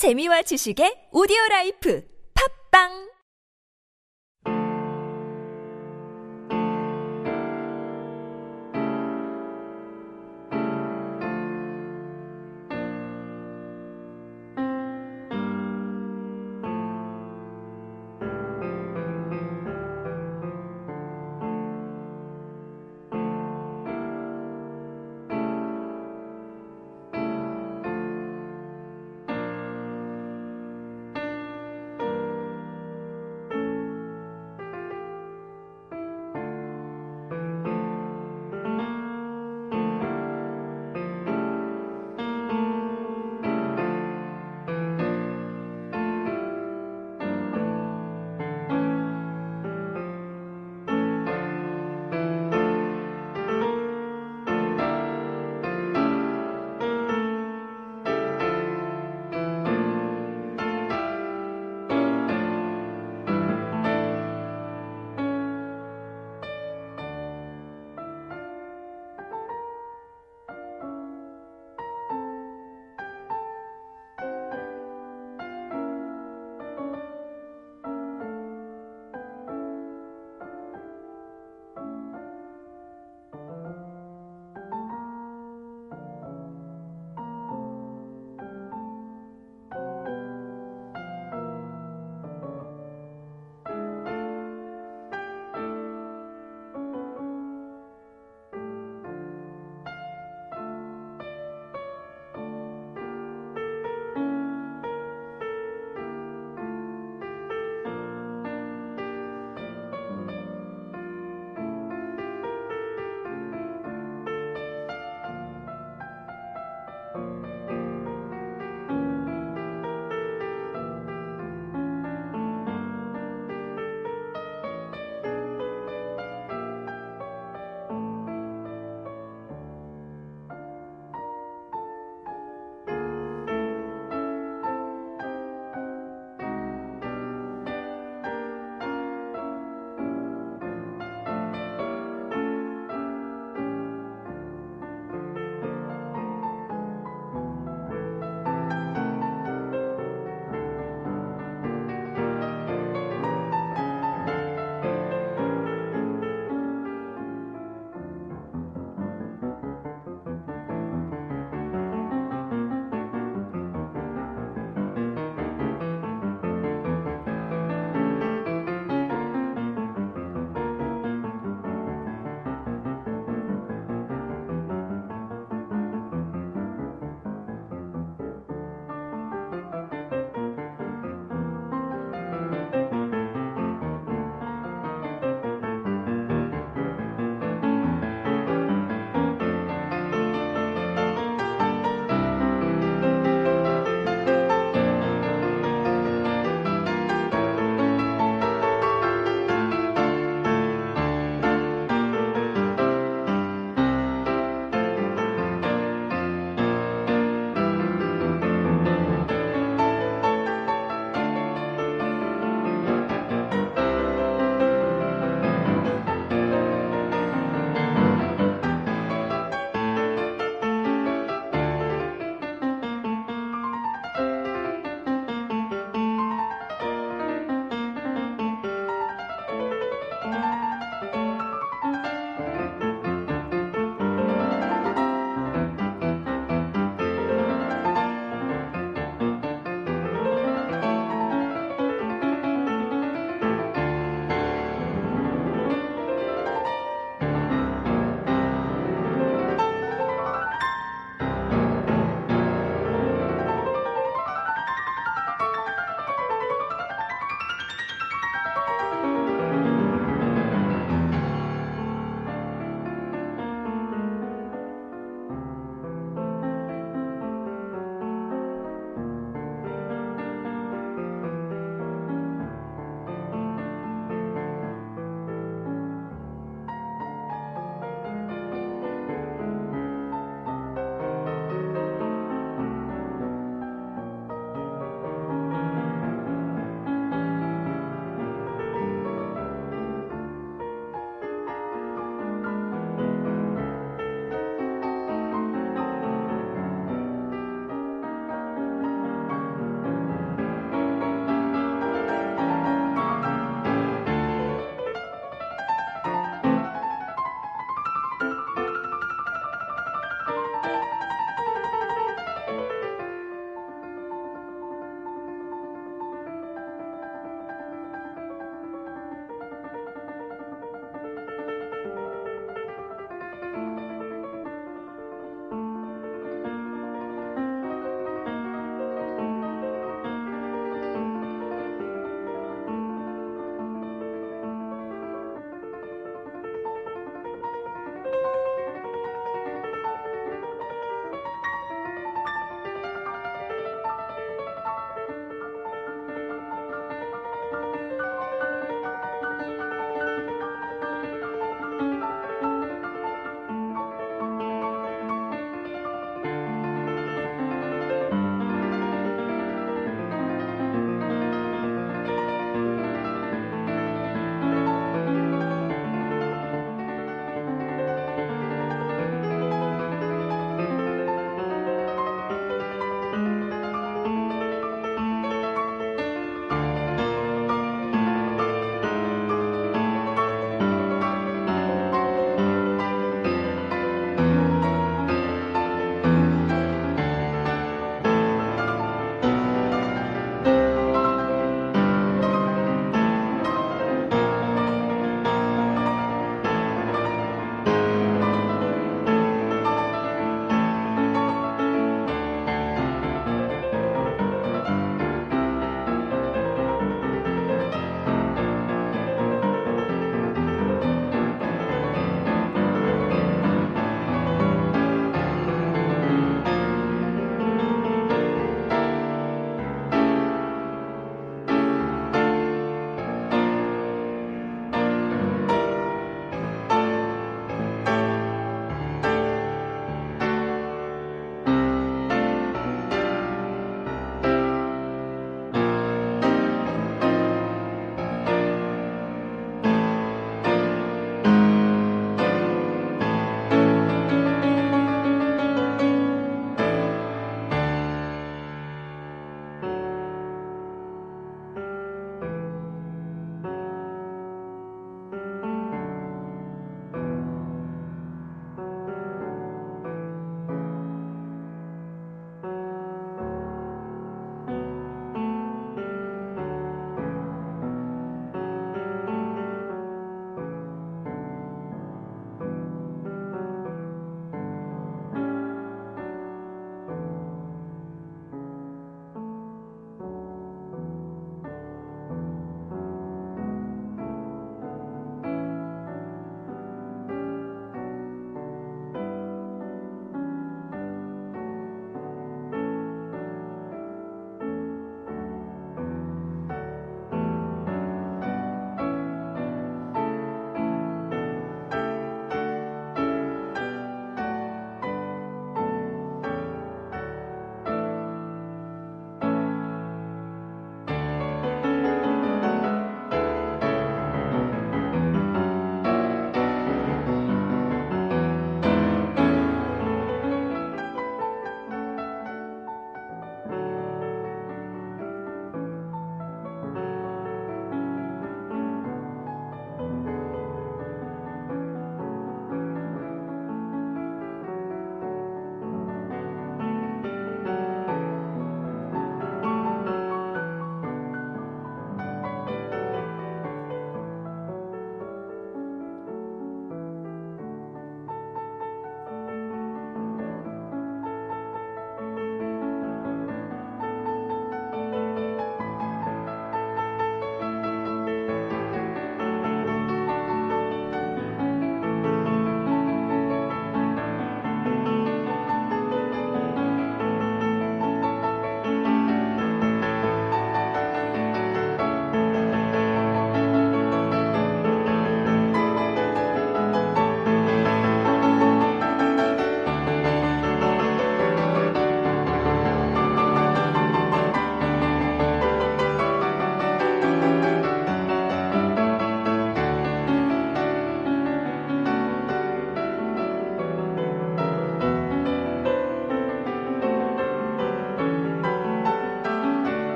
재미와 지식의 오디오 라이프. 팝빵!